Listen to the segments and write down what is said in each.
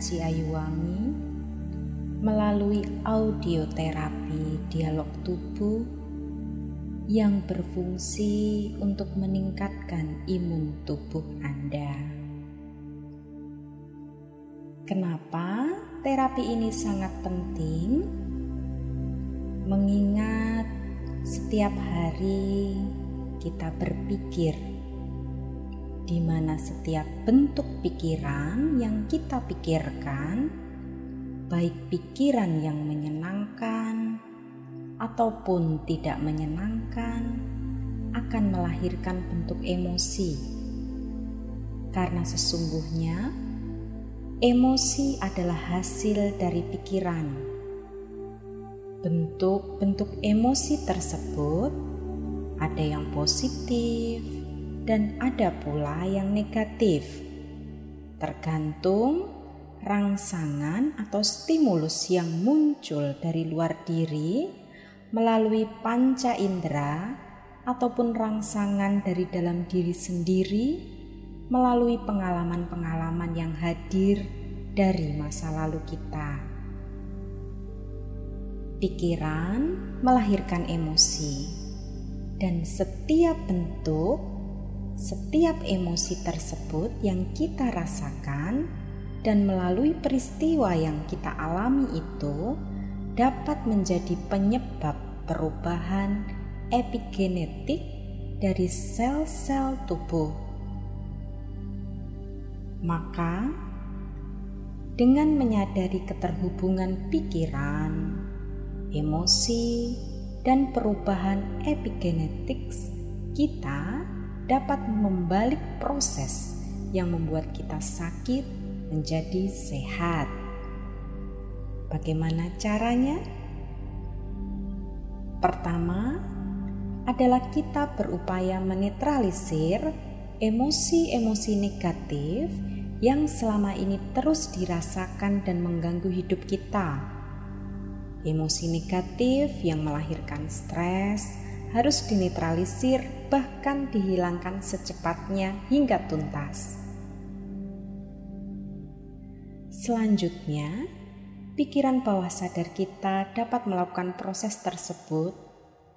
dengan saya Sekartaji Ayuwangi melalui audioterapi dialog tubuh yang berfungsi untuk meningkatkan imun tubuh Anda. Kenapa terapi ini sangat penting? Mengingat setiap hari kita berpikir di mana setiap bentuk pikiran yang kita pikirkan, baik pikiran yang menyenangkan ataupun tidak menyenangkan, akan melahirkan bentuk emosi. Karena sesungguhnya emosi adalah hasil dari pikiran. Bentuk-bentuk emosi tersebut ada yang positif, dan ada pula yang negatif, tergantung rangsangan atau stimulus yang muncul dari luar diri melalui panca indera ataupun rangsangan dari dalam diri sendiri melalui pengalaman-pengalaman yang hadir dari masa lalu kita. Pikiran melahirkan emosi, dan setiap bentuk setiap emosi tersebut yang kita rasakan dan melalui peristiwa yang kita alami itu dapat menjadi penyebab perubahan epigenetik dari sel-sel tubuh. Maka, dengan menyadari keterhubungan pikiran, emosi, dan perubahan epigenetik kita dapat membalik proses yang membuat kita sakit menjadi sehat. Bagaimana caranya? Pertama adalah kita berupaya menetralisir emosi-emosi negatif yang selama ini terus dirasakan dan mengganggu hidup kita. Emosi negatif yang melahirkan stres, harus dinetralisir bahkan dihilangkan secepatnya hingga tuntas. Selanjutnya, pikiran bawah sadar kita dapat melakukan proses tersebut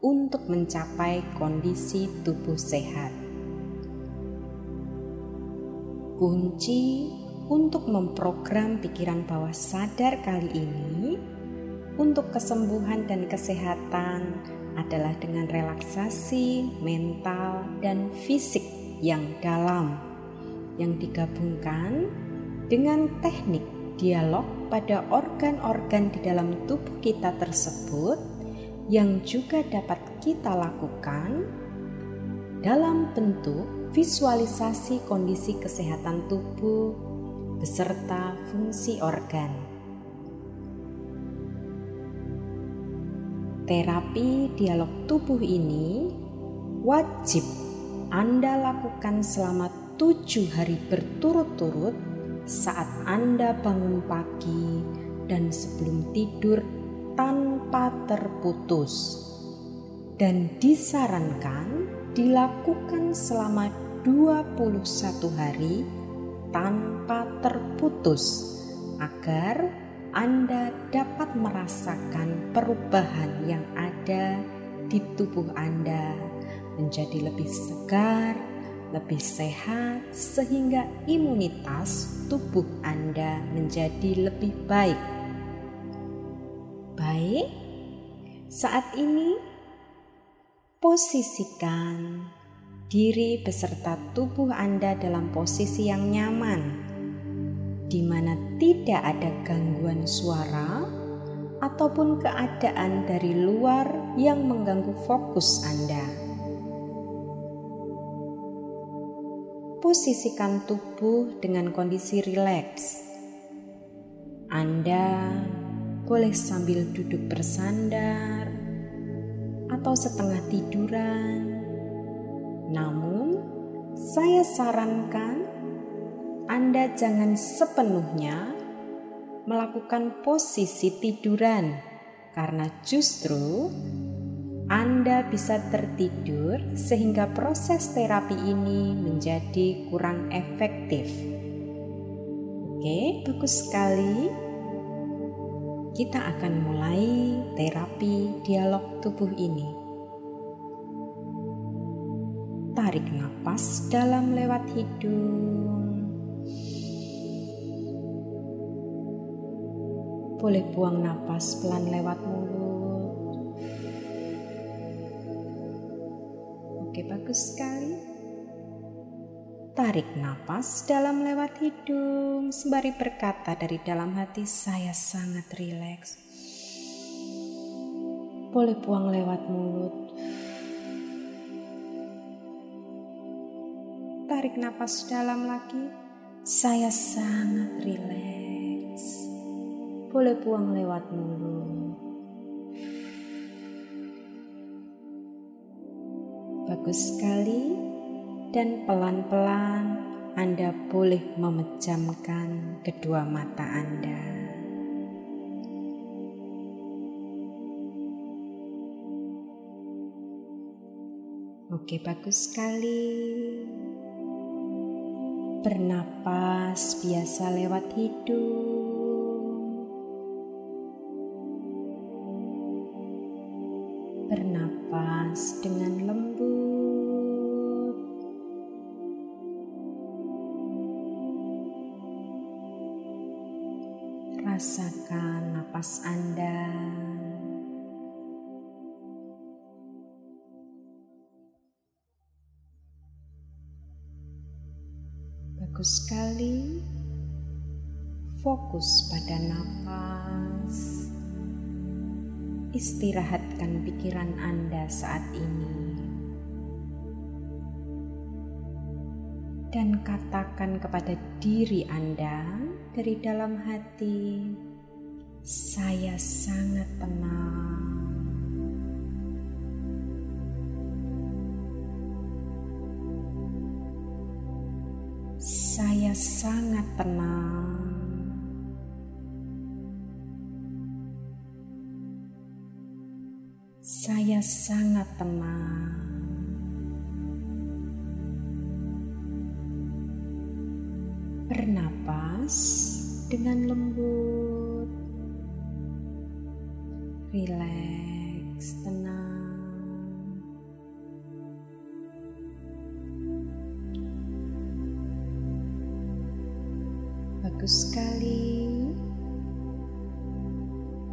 untuk mencapai kondisi tubuh sehat. Kunci untuk memprogram pikiran bawah sadar kali ini untuk kesembuhan dan kesehatan adalah dengan relaksasi mental dan fisik yang dalam yang digabungkan dengan teknik dialog pada organ-organ di dalam tubuh kita tersebut yang juga dapat kita lakukan dalam bentuk visualisasi kondisi kesehatan tubuh beserta fungsi organ. Terapi dialog tubuh ini wajib Anda lakukan selama tujuh hari berturut-turut saat Anda bangun pagi dan sebelum tidur tanpa terputus. Dan disarankan dilakukan selama 21 hari tanpa terputus agar anda dapat merasakan perubahan yang ada di tubuh Anda menjadi lebih segar, lebih sehat, sehingga imunitas tubuh Anda menjadi lebih baik. Baik, saat ini posisikan diri beserta tubuh Anda dalam posisi yang nyaman di mana tidak ada gangguan suara ataupun keadaan dari luar yang mengganggu fokus Anda. Posisikan tubuh dengan kondisi rileks. Anda boleh sambil duduk bersandar atau setengah tiduran. Namun, saya sarankan anda jangan sepenuhnya melakukan posisi tiduran, karena justru Anda bisa tertidur sehingga proses terapi ini menjadi kurang efektif. Oke, bagus sekali. Kita akan mulai terapi dialog tubuh ini. Tarik nafas dalam lewat hidung. Boleh buang nafas pelan lewat mulut. Oke, bagus sekali. Tarik nafas dalam lewat hidung sembari berkata dari dalam hati saya sangat rileks. Boleh buang lewat mulut. Tarik nafas dalam lagi. Saya sangat rileks. Boleh buang lewat mulut. Bagus sekali, dan pelan-pelan Anda boleh memejamkan kedua mata Anda. Oke, bagus sekali. Bernapas biasa lewat hidung. Dengan lembut. Rasakan napas Anda. Bagus sekali. Fokus pada napas. Istirahatkan pikiran Anda saat ini. Dan katakan kepada diri Anda dari dalam hati, saya sangat tenang. Saya sangat tenang. Sangat tenang. Bernapas dengan lembut, rileks, tenang. Bagus sekali.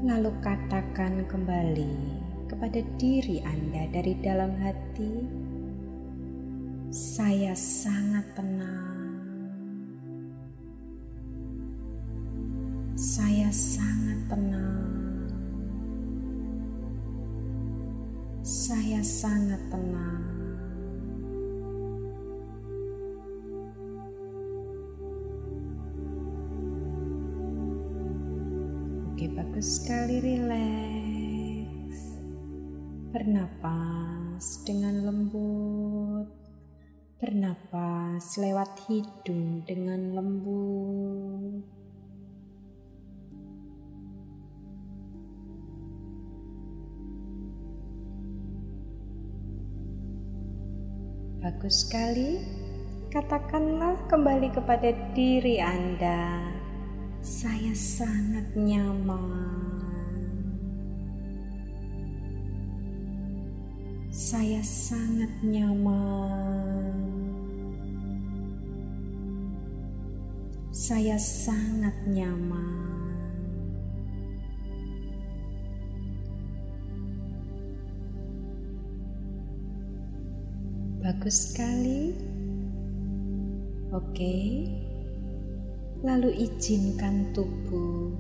Lalu katakan kembali kepada diri Anda dari dalam hati, "Saya sangat tenang." Saya sangat tenang. Saya sangat tenang. Oke, bagus sekali rileks. Bernapas dengan lembut. Bernapas lewat hidung dengan lembut. Bagus sekali. Katakanlah kembali kepada diri Anda. Saya sangat nyaman. Saya sangat nyaman. Saya sangat nyaman. Bagus sekali. Oke. Lalu izinkan tubuh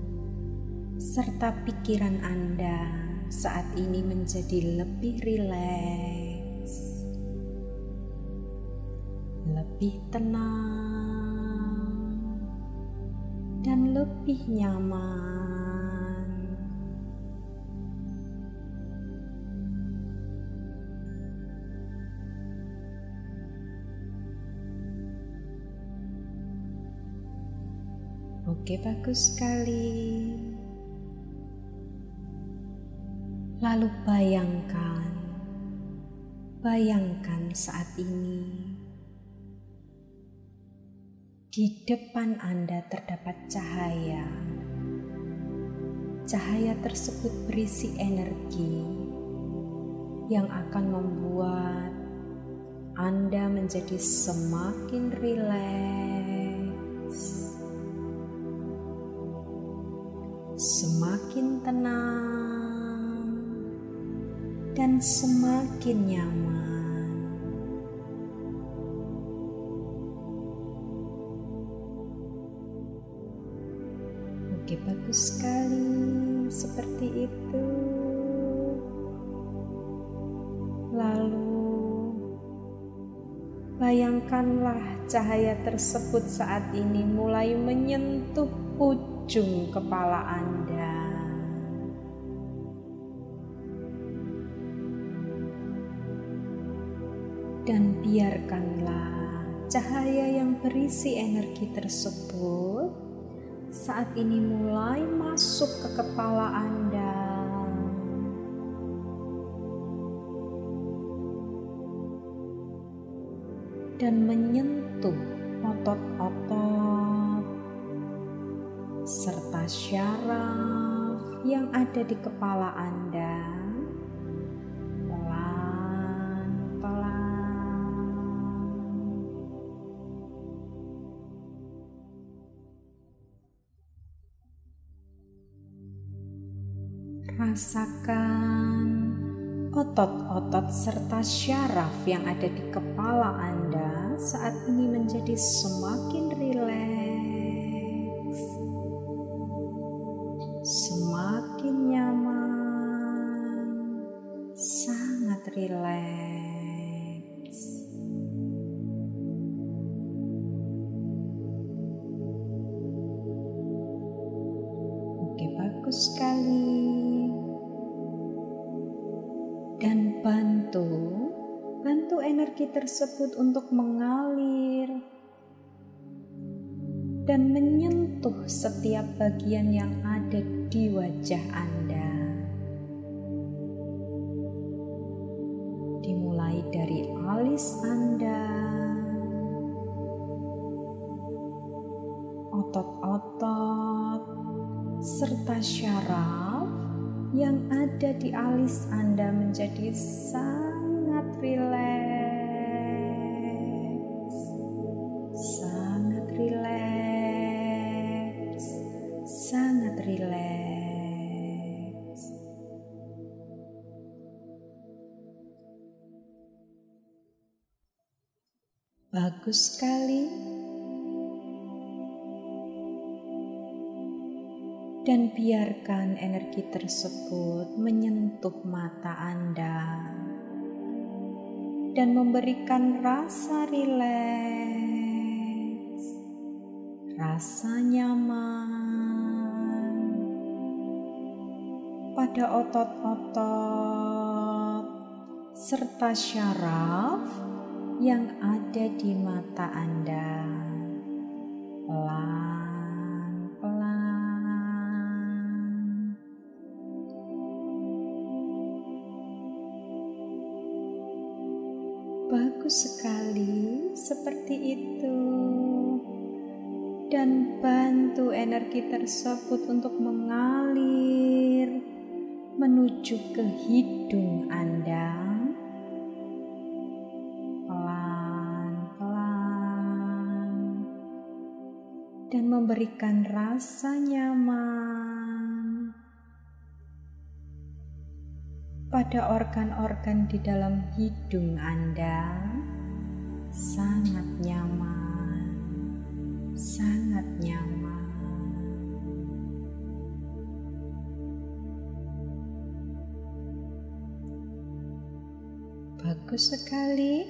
serta pikiran Anda saat ini menjadi lebih rileks, lebih tenang, dan lebih nyaman. Oke, bagus sekali. Lalu bayangkan Bayangkan saat ini di depan Anda terdapat cahaya. Cahaya tersebut berisi energi yang akan membuat Anda menjadi semakin rileks, semakin tenang, dan semakin nyaman. Oke, bagus sekali. Seperti itu. Lalu, bayangkanlah cahaya tersebut saat ini mulai menyentuh ujung kepala Anda. Dan biarkanlah cahaya yang berisi energi tersebut saat ini mulai masuk ke kepala Anda. Dan menyentuh otot-otot serta syaraf yang ada di kepala Anda. Otot-otot serta syaraf yang ada di kepala Anda saat ini menjadi semakin tersebut untuk mengalir dan menyentuh setiap bagian yang ada di wajah Anda. Dimulai dari alis Anda, otot-otot, serta syaraf yang ada di alis Anda menjadi sangat rileks, Bagus sekali. dan biarkan energi tersebut menyentuh mata Anda. Dan memberikan rasa rileks, rasa nyaman. Pada otot-otot serta syaraf yang ada di mata Anda. Pelan Bagus sekali, seperti itu. Dan bantu energi tersebut untuk mengalir menuju ke hidung Anda. Dan memberikan rasa nyaman pada organ-organ di dalam hidung Anda sangat nyaman, sangat nyaman. Bagus sekali.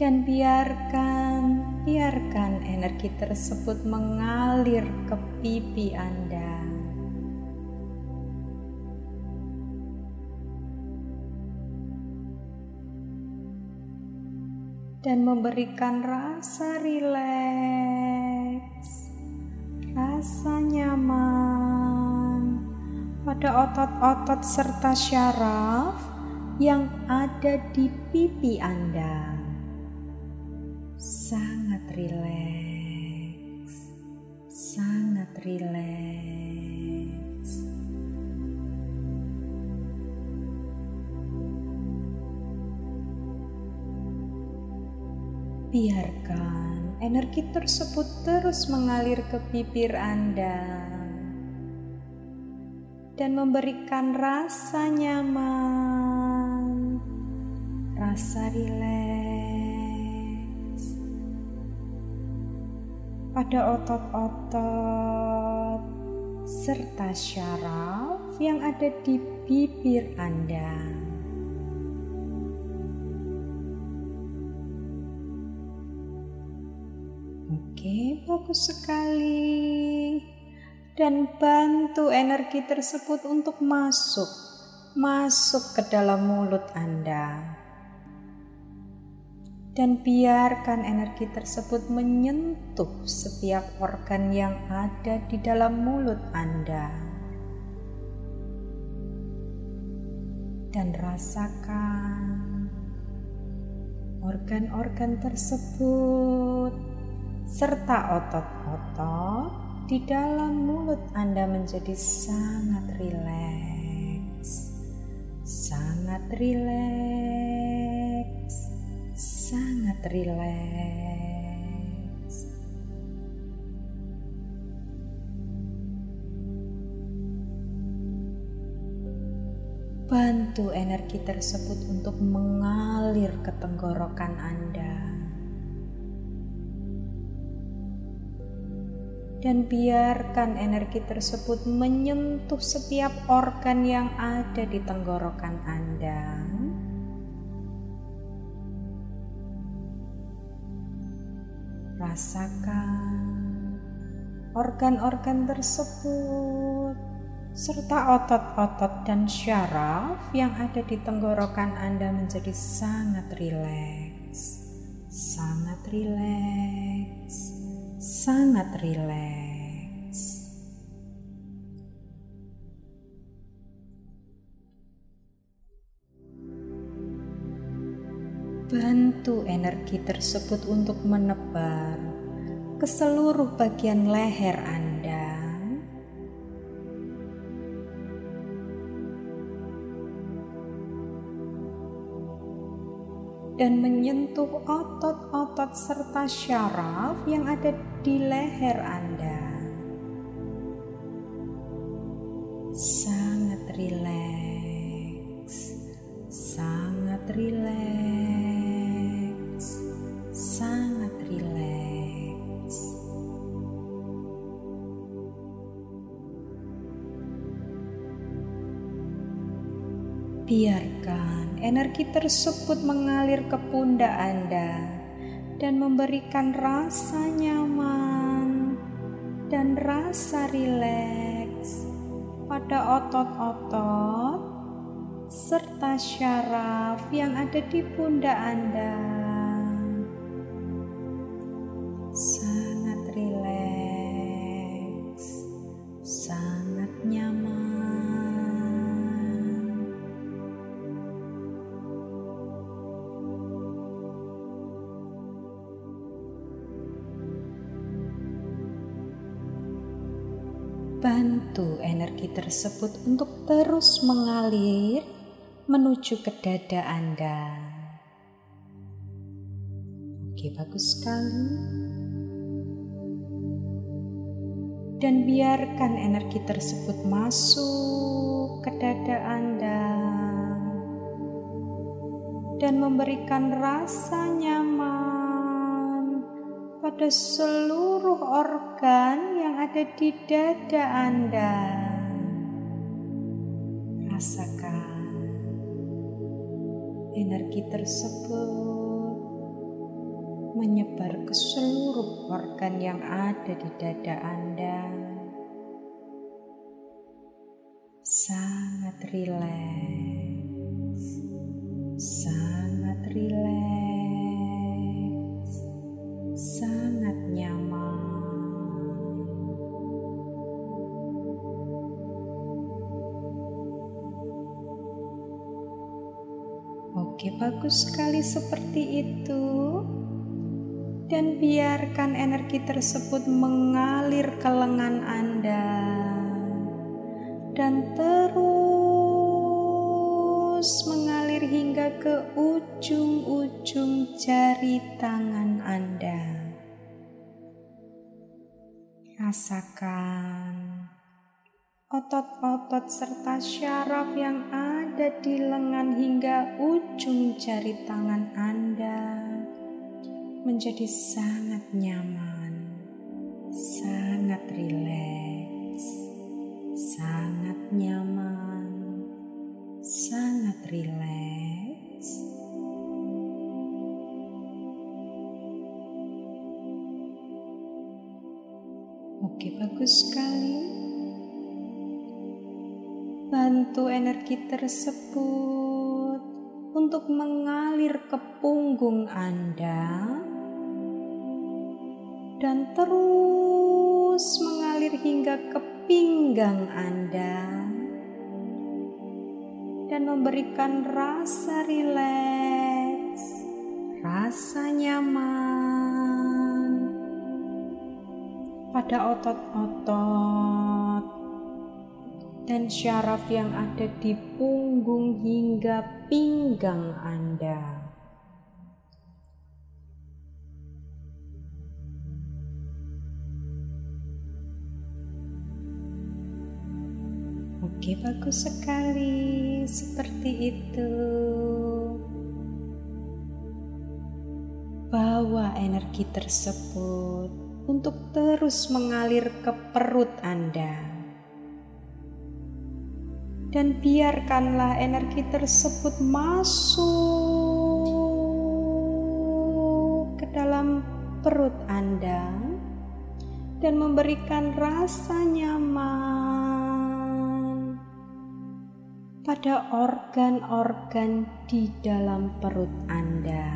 Dan biarkan, biarkan energi tersebut mengalir ke pipi Anda. dan memberikan rasa rileks, rasa nyaman pada otot-otot serta syaraf yang ada di pipi Anda. Rileks, sangat rileks. Biarkan energi tersebut terus mengalir ke bibir Anda dan memberikan rasa nyaman, rasa rileks pada otot-otot serta syaraf yang ada di bibir Anda. Oke, bagus sekali. Dan bantu energi tersebut untuk masuk, masuk ke dalam mulut Anda. Dan biarkan energi tersebut menyentuh setiap organ yang ada di dalam mulut Anda. Dan rasakan organ-organ tersebut serta otot-otot di dalam mulut Anda menjadi sangat rileks, sangat rileks, sangat rileks. Bantu energi tersebut untuk mengalir ke tenggorokan Anda. dan biarkan energi tersebut menyentuh setiap organ yang ada di tenggorokan Anda. Rasakan organ-organ tersebut serta otot-otot dan syaraf yang ada di tenggorokan Anda menjadi sangat rileks, sangat rileks sangat rileks. Bantu energi tersebut untuk menebar ke seluruh bagian leher Anda. dan menyentuh otot-otot serta syaraf yang ada di leher Anda. Tersebut mengalir ke pundak Anda dan memberikan rasa nyaman dan rasa rileks pada otot-otot serta syaraf yang ada di pundak Anda. Tersebut untuk terus mengalir menuju ke dada Anda. Oke, bagus sekali. Dan biarkan energi tersebut masuk ke dada Anda dan memberikan rasa nyaman pada seluruh organ ada di dada Anda. Energi tersebut menyebar ke seluruh organ yang ada di dada Anda. Sangat rileks, sangat rileks, bagus sekali seperti itu. Dan biarkan energi tersebut mengalir ke lengan Anda dan terus mengalir hingga ke ujung-ujung jari tangan Anda. Rasakan otot-otot serta syaraf yang ada di lengan hingga ujung jari tangan Anda menjadi sangat nyaman, sangat rileks, sangat nyaman, sangat rileks. Oke, bagus sekali bantu energi tersebut untuk mengalir ke punggung Anda dan terus mengalir hingga ke pinggang Anda dan memberikan rasa rileks, rasa nyaman pada otot-otot dan syaraf yang ada di punggung hingga pinggang Anda. Oke, bagus sekali. Seperti itu. Bawa energi tersebut untuk terus mengalir ke perut Anda dan biarkanlah energi tersebut masuk ke dalam perut Anda dan memberikan rasa nyaman pada organ-organ di dalam perut Anda.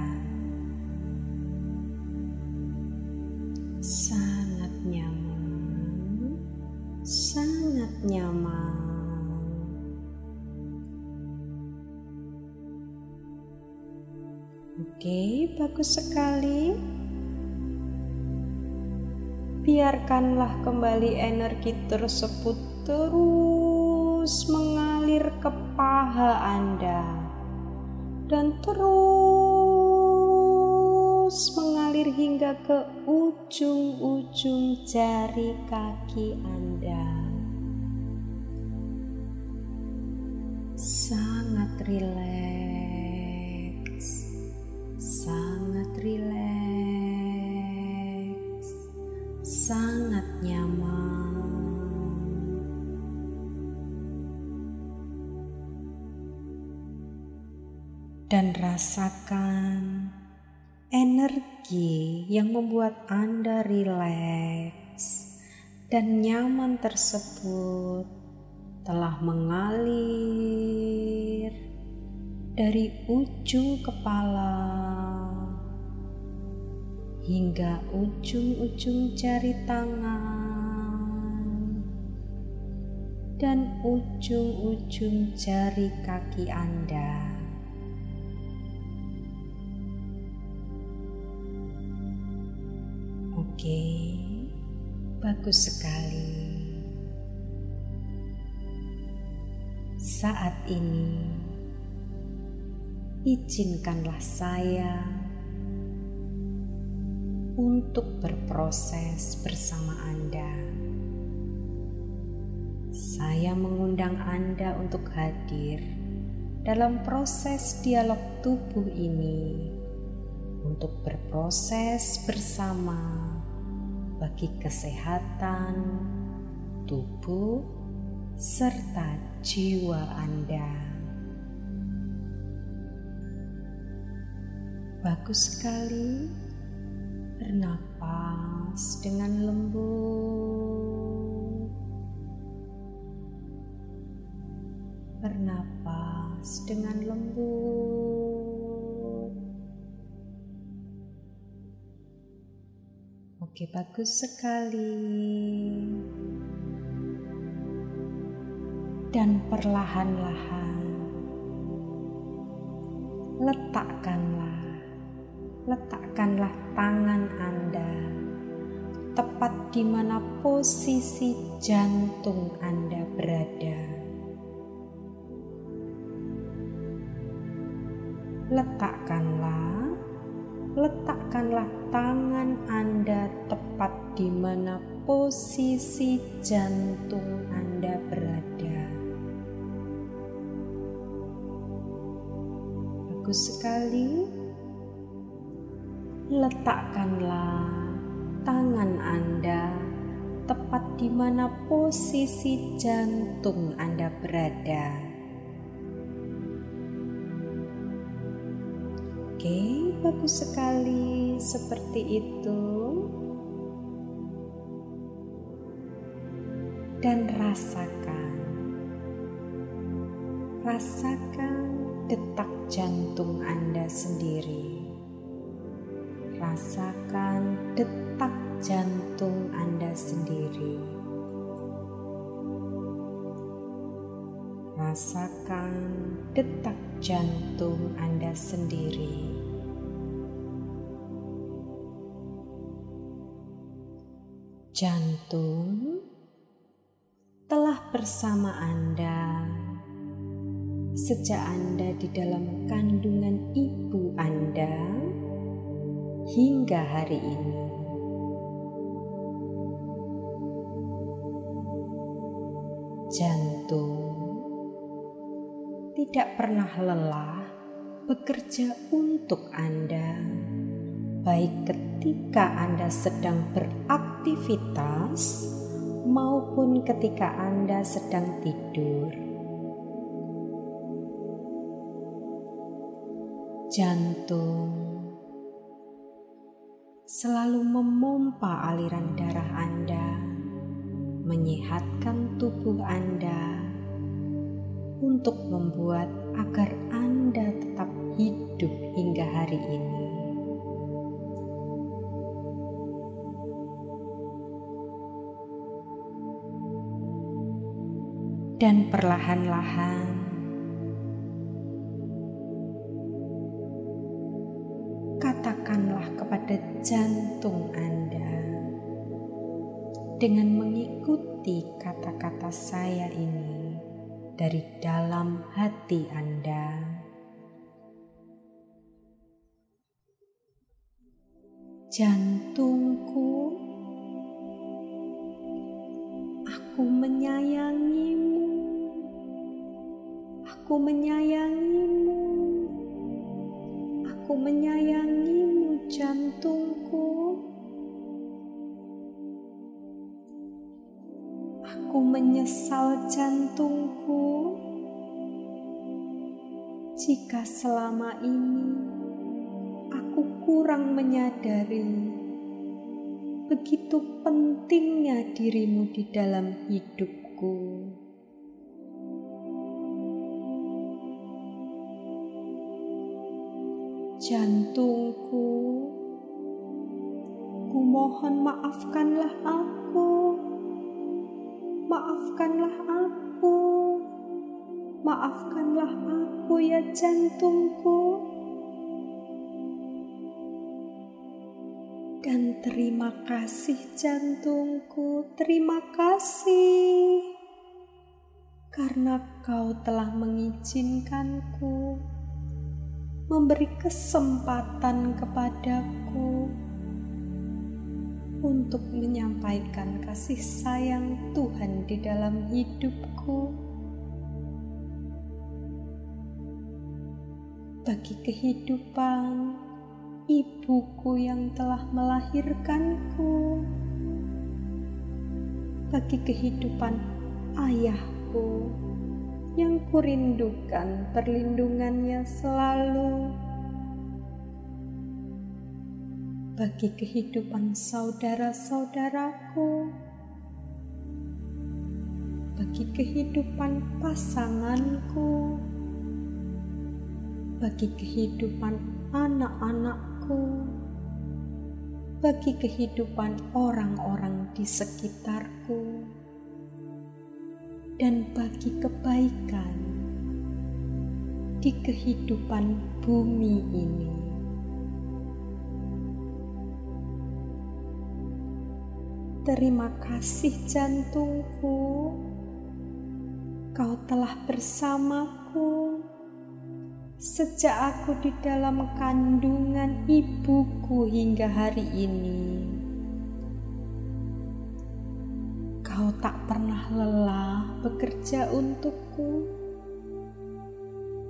Sangat nyaman, sangat nyaman. Oke, bagus sekali. Biarkanlah kembali energi tersebut terus mengalir ke paha Anda dan terus mengalir hingga ke ujung-ujung jari kaki Anda. Sangat rileks sangat rileks, sangat nyaman. Dan rasakan energi yang membuat Anda rileks dan nyaman tersebut telah mengalir dari ujung kepala hingga ujung-ujung jari tangan dan ujung-ujung jari kaki Anda. Oke, bagus sekali. Saat ini izinkanlah saya untuk berproses bersama Anda. Saya mengundang Anda untuk hadir dalam proses dialog tubuh ini untuk berproses bersama bagi kesehatan tubuh serta jiwa Anda. Bagus sekali. Bernapas dengan lembut. Bernapas dengan lembut. Oke, bagus sekali. Dan perlahan-lahan letakkanlah, letakkanlah tangan Anda tepat di mana posisi jantung Anda berada. Letakkanlah, letakkanlah tangan Anda tepat di mana posisi jantung Anda berada. Bagus sekali. Letakkanlah tangan Anda tepat di mana posisi jantung Anda berada. Oke, bagus sekali seperti itu. dan rasakan. Rasakan detak jantung Anda sendiri. Rasakan detak jantung Anda sendiri. Rasakan detak jantung Anda sendiri. Jantung telah bersama Anda sejak Anda di dalam kandungan ibu hingga hari ini. Jantung tidak pernah lelah bekerja untuk Anda, baik ketika Anda sedang beraktivitas maupun ketika Anda sedang tidur. Jantung selalu memompa aliran darah Anda, menyehatkan tubuh Anda untuk membuat agar Anda tetap hidup hingga hari ini. dan perlahan-lahan jantung Anda dengan mengikuti kata-kata saya ini dari dalam hati Anda. Jantungku, aku menyayangimu Aku menyayangimu. Aku menyayangimu jantungku. Aku menyesal jantungku jika selama ini aku kurang menyadari begitu pentingnya dirimu di dalam hidupku. Jantungku. Ku mohon maafkanlah aku. Maafkanlah aku. Maafkanlah aku ya jantungku. Dan terima kasih jantungku, terima kasih karena kau telah mengizinkanku memberi kesempatan kepadaku untuk menyampaikan kasih sayang Tuhan di dalam hidupku. Bagi kehidupan ibuku yang telah melahirkanku, bagi kehidupan ayahku yang kurindukan perlindungannya selalu. Bagi kehidupan saudara-saudaraku, bagi kehidupan pasanganku, bagi kehidupan anak-anakku, bagi kehidupan orang-orang di sekitarku dan bagi kebaikan di kehidupan bumi ini. Terima kasih, jantungku. Kau telah bersamaku sejak aku di dalam kandungan ibuku hingga hari ini. Kau tak lelah bekerja untukku,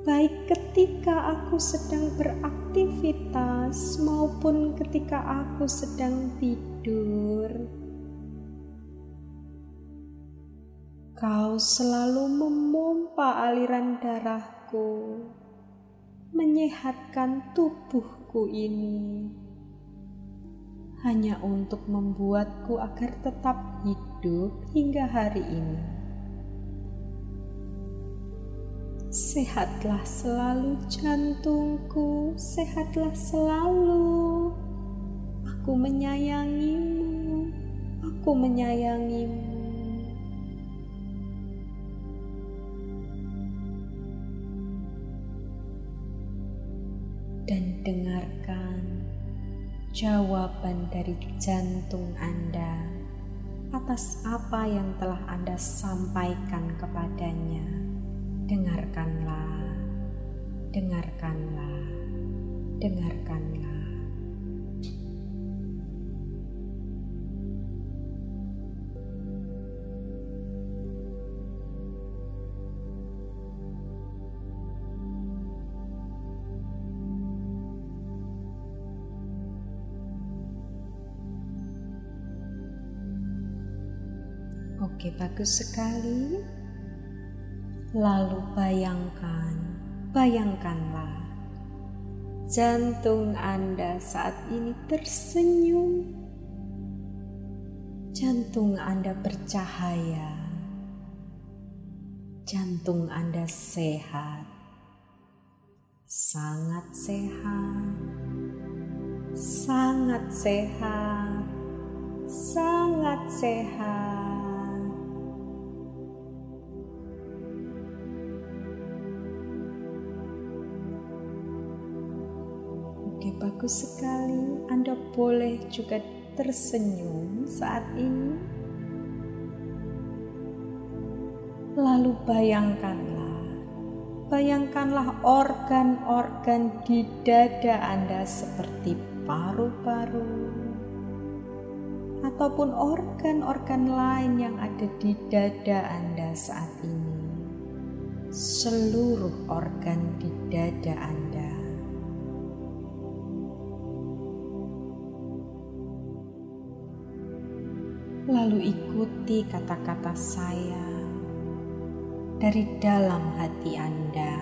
baik ketika aku sedang beraktivitas maupun ketika aku sedang tidur. Kau selalu memompa aliran darahku, menyehatkan tubuhku ini. Hanya untuk membuatku agar tetap hidup hingga hari ini. Sehatlah selalu jantungku, sehatlah selalu. Aku menyayangimu, aku menyayangimu. Dan dengarkan jawaban dari jantung Anda atas apa yang telah Anda sampaikan kepadanya. Dengarkanlah, dengarkanlah, dengarkanlah. Oke, bagus sekali. Lalu bayangkan, bayangkanlah jantung Anda saat ini tersenyum. Jantung Anda bercahaya. Jantung Anda sehat. Sangat sehat. Sangat sehat. Sangat sehat. Bagus sekali. Anda boleh juga tersenyum saat ini. Lalu bayangkanlah, bayangkanlah organ-organ di dada Anda seperti paru-paru ataupun organ-organ lain yang ada di dada Anda saat ini. Seluruh organ di dada Anda lalu ikuti kata-kata saya dari dalam hati Anda.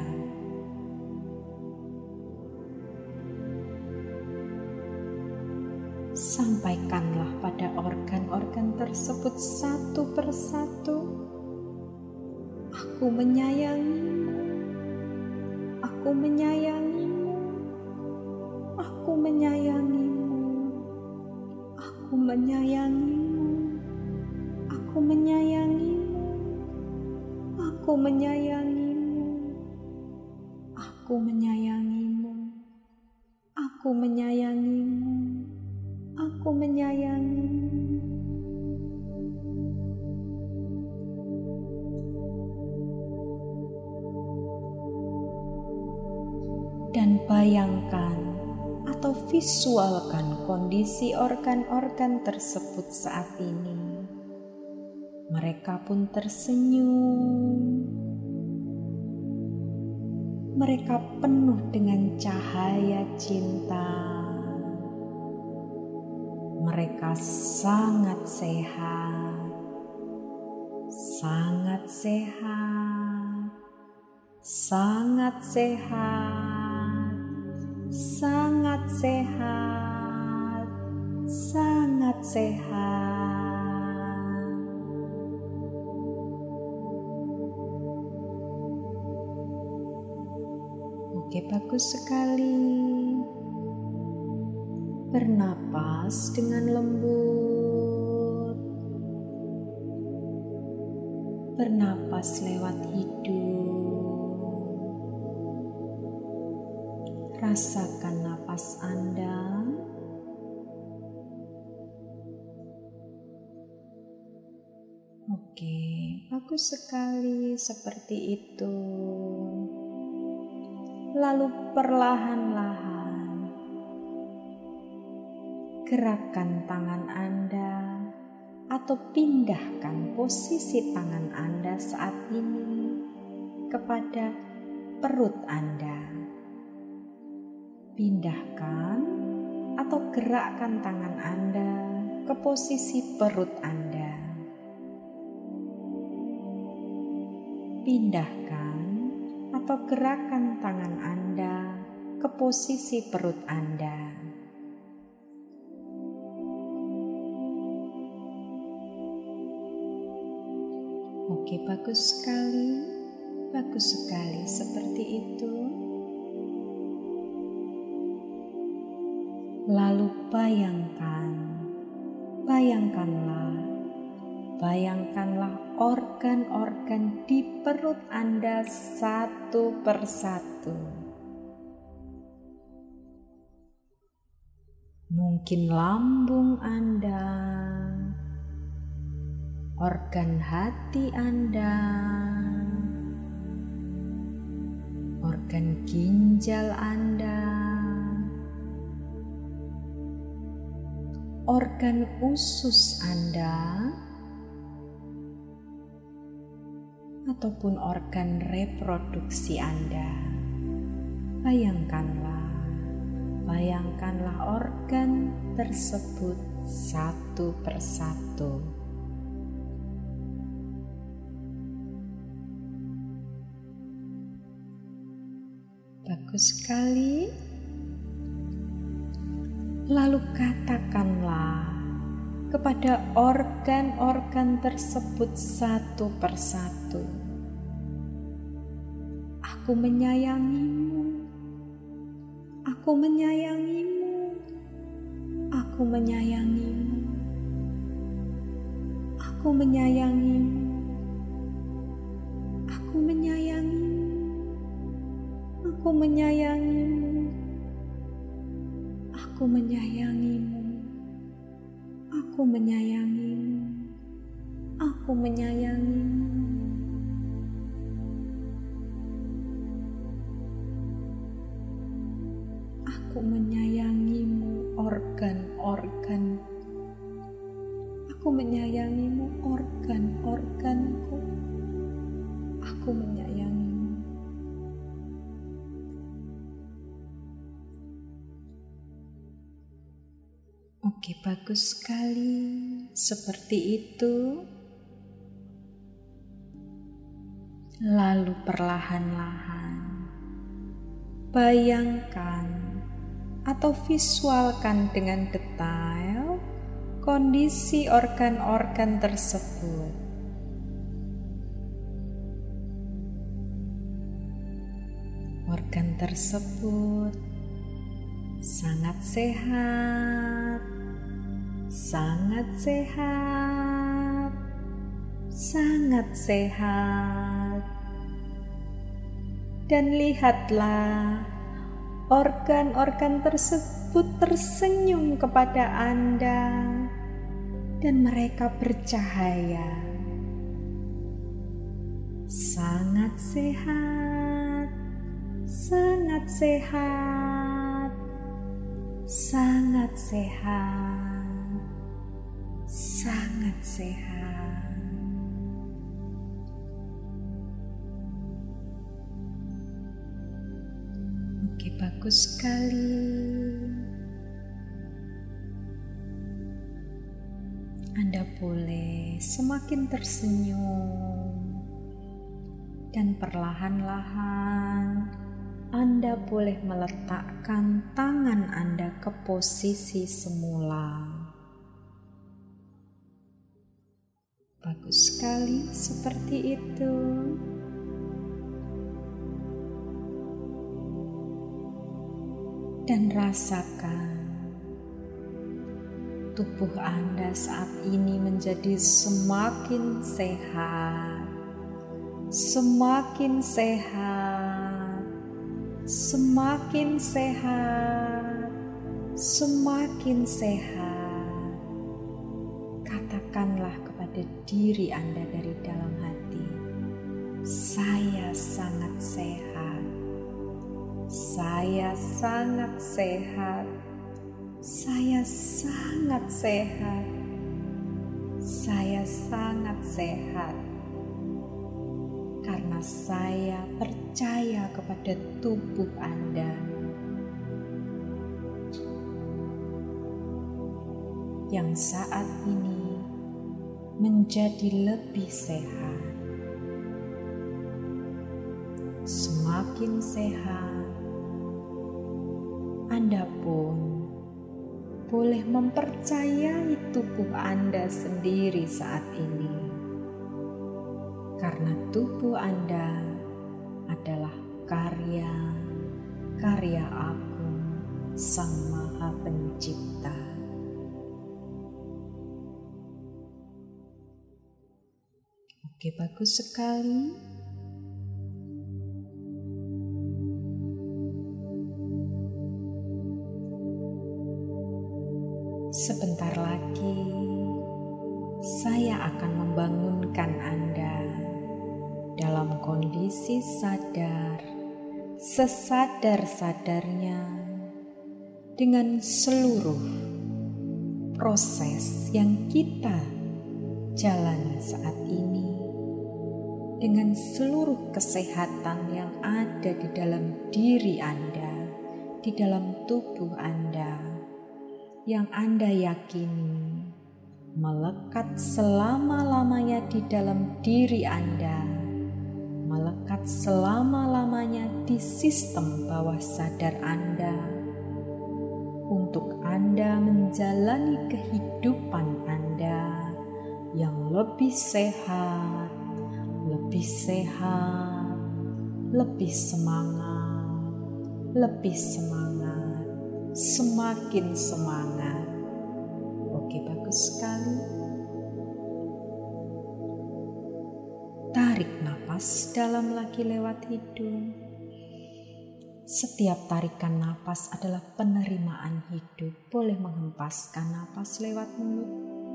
Sampaikanlah pada organ-organ tersebut satu persatu. Aku menyayangimu. Aku menyayangimu. Aku menyayangimu. Aku menyayangimu. Aku menyayangimu. Aku menyayangimu. Aku menyayangimu. Aku menyayangimu. Aku menyayangimu. Dan bayangkan atau visualkan kondisi organ-organ tersebut saat ini mereka pun tersenyum. Mereka penuh dengan cahaya cinta. Mereka sangat sehat, sangat sehat, sangat sehat, sangat sehat, sangat sehat. Oke, bagus sekali. Bernapas dengan lembut. Bernapas lewat hidung. Rasakan napas Anda. Oke, bagus sekali seperti itu. Lalu perlahan-lahan gerakkan tangan Anda atau pindahkan posisi tangan Anda saat ini kepada perut Anda pindahkan atau gerakkan tangan Anda ke posisi perut Anda. Pindahkan atau gerakkan tangan Anda ke posisi perut Anda. Oke, bagus sekali. Bagus sekali seperti itu. Lalu bayangkan, bayangkanlah, bayangkanlah organ-organ di perut Anda satu persatu. Mungkin lambung Anda, organ hati Anda, organ ginjal Anda organ usus Anda ataupun organ reproduksi Anda. Bayangkanlah, bayangkanlah organ tersebut satu persatu. Bagus sekali. Lalu katakanlah kepada organ-organ tersebut satu persatu. Aku menyayangimu. Aku menyayangimu. Aku menyayangimu. Aku menyayangimu. Aku menyayangimu. Aku menyayangimu. Aku menyayangimu. Aku menyayangimu. Aku menyayangimu. Organ-organ. Aku menyayangimu organ-organku. Aku menyayangimu. Oke, bagus sekali. Seperti itu. Lalu perlahan-lahan bayangkan atau visualkan dengan detail kondisi organ-organ tersebut. Organ tersebut sangat sehat, sangat sehat, sangat sehat. Dan lihatlah, organ-organ tersebut tersenyum kepada Anda, dan mereka bercahaya. Sangat sehat, sangat sehat, sangat sehat sangat sehat. Bagus sekali. Anda boleh semakin tersenyum dan perlahan-lahan Anda boleh meletakkan tangan Anda ke posisi semula. Bagus sekali seperti itu. Dan rasakan tubuh Anda saat ini menjadi semakin sehat, semakin sehat, semakin sehat, semakin sehat. Katakanlah kepada diri Anda dari dalam hati, "Saya sangat sehat, saya sangat sehat, saya sangat sehat, saya sangat sehat." karena saya percaya kepada tubuh Anda. Yang saat ini menjadi lebih sehat, semakin sehat, Anda pun boleh mempercayai tubuh Anda sendiri saat ini karena tubuh Anda adalah karya-karya Aku, Sang Maha Pencipta. Oke, bagus sekali. Sesadar-sadarnya, dengan seluruh proses yang kita jalani saat ini, dengan seluruh kesehatan yang ada di dalam diri Anda, di dalam tubuh Anda, yang Anda yakini melekat selama-lamanya di dalam diri Anda melekat selama-lamanya di sistem bawah sadar Anda untuk Anda menjalani kehidupan Anda yang lebih sehat, lebih sehat, lebih semangat, lebih semangat, semakin semangat. Oke, bagus sekali. Tarik nafas dalam lagi lewat hidung. Setiap tarikan nafas adalah penerimaan hidup. Boleh menghempaskan nafas lewat mulut.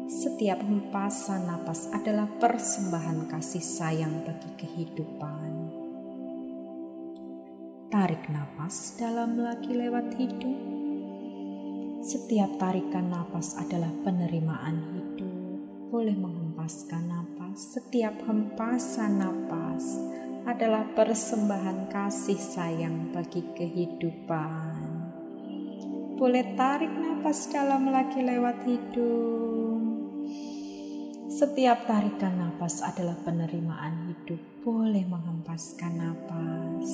Setiap hempasan nafas adalah persembahan kasih sayang bagi kehidupan. Tarik nafas dalam lagi lewat hidung. Setiap tarikan nafas adalah penerimaan hidup. Boleh menghempaskan setiap hempasan napas adalah persembahan kasih sayang bagi kehidupan. Boleh tarik napas dalam lagi lewat hidung. Setiap tarikan napas adalah penerimaan hidup. Boleh menghempaskan napas.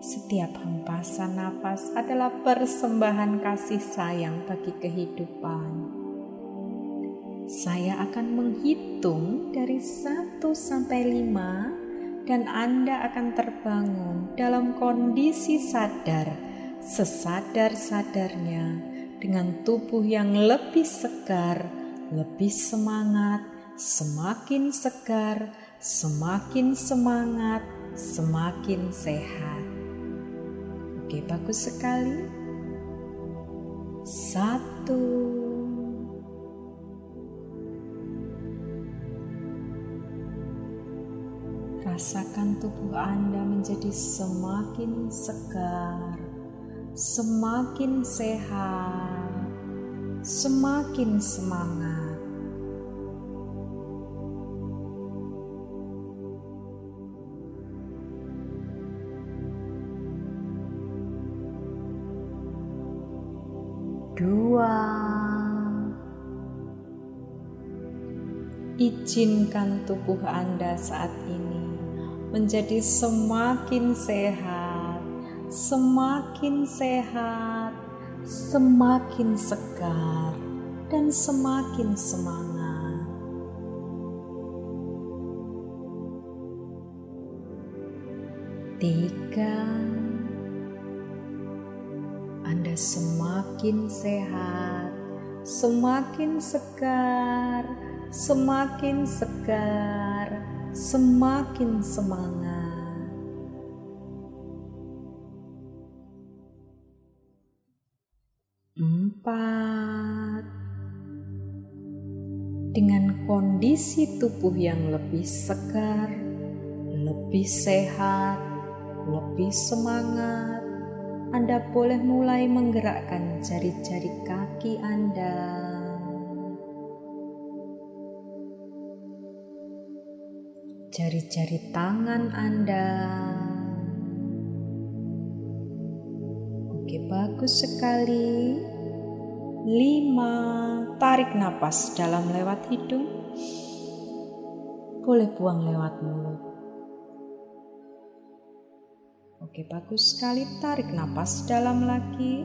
Setiap hempasan napas adalah persembahan kasih sayang bagi kehidupan saya akan menghitung dari 1 sampai 5 dan Anda akan terbangun dalam kondisi sadar, sesadar-sadarnya dengan tubuh yang lebih segar, lebih semangat, semakin segar, semakin semangat, semakin sehat. Oke, bagus sekali. Satu, Rasakan tubuh Anda menjadi semakin segar, semakin sehat, semakin semangat. Dua, izinkan tubuh Anda saat ini menjadi semakin sehat, semakin sehat, semakin segar, dan semakin semangat. Tiga, Anda semakin sehat, semakin segar, semakin segar semakin semangat. Empat, dengan kondisi tubuh yang lebih segar, lebih sehat, lebih semangat, Anda boleh mulai menggerakkan jari-jari kaki Anda. Jari-jari tangan Anda. Oke, bagus sekali. Lima, tarik napas dalam lewat hidung. Boleh buang lewat mulut. Oke, bagus sekali. Tarik napas dalam lagi.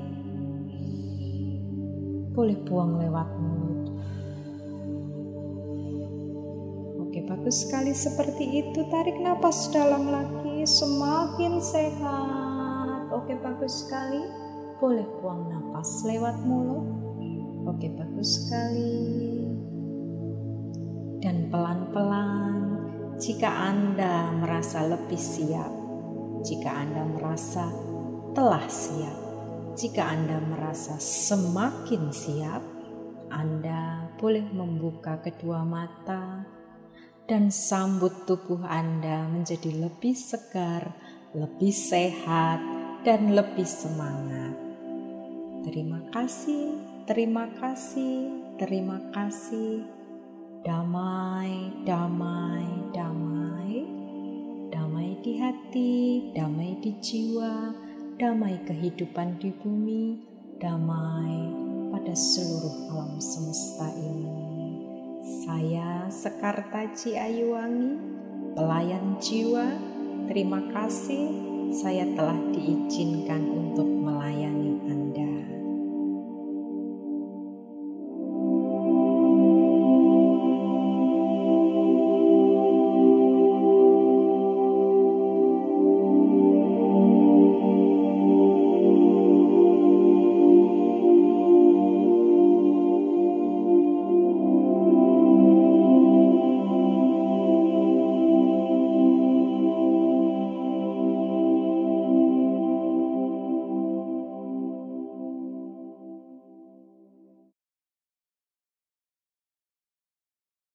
Boleh buang lewat mulut. Bagus sekali seperti itu. Tarik napas dalam lagi. Semakin sehat. Oke, bagus sekali. Boleh buang napas lewat mulut. Oke, bagus sekali. Dan pelan-pelan, jika Anda merasa lebih siap, jika Anda merasa telah siap, jika Anda merasa semakin siap, Anda boleh membuka kedua mata dan sambut tubuh Anda menjadi lebih segar, lebih sehat, dan lebih semangat. Terima kasih Terima kasih, terima kasih. Damai, damai, damai. Damai di hati, damai di jiwa, damai kehidupan di bumi, damai pada seluruh alam semesta ini. Saya Sekar Taji Ayuwangi, pelayan jiwa. Terima kasih saya telah diizinkan untuk melayani